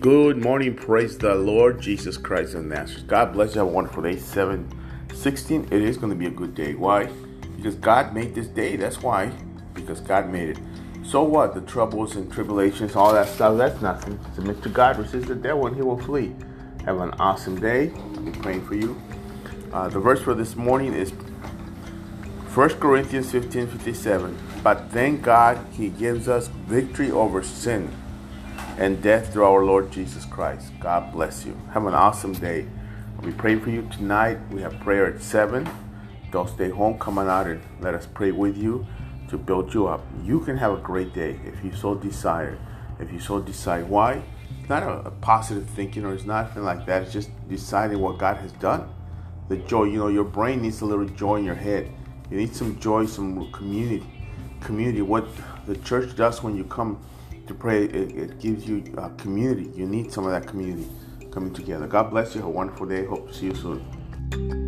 Good morning, praise the Lord Jesus Christ of Nazareth. God bless you. Have a wonderful day. 7 16. It is going to be a good day. Why? Because God made this day. That's why. Because God made it. So what? The troubles and tribulations, all that stuff, that's nothing. Submit to God, resist the devil, and he will flee. Have an awesome day. I'll be praying for you. Uh, the verse for this morning is 1 Corinthians 15 57. But thank God he gives us victory over sin and death through our Lord Jesus Christ. God bless you. Have an awesome day. Be praying for you tonight. We have prayer at 7. Don't stay home. Come on out and let us pray with you to build you up. You can have a great day if you so desire. If you so decide. Why? It's not a, a positive thinking or it's nothing like that. It's just deciding what God has done. The joy, you know, your brain needs a little joy in your head. You need some joy, some community. Community. What the church does when you come to pray, it, it gives you a community. You need some of that community coming together. God bless you. Have a wonderful day. Hope to see you soon.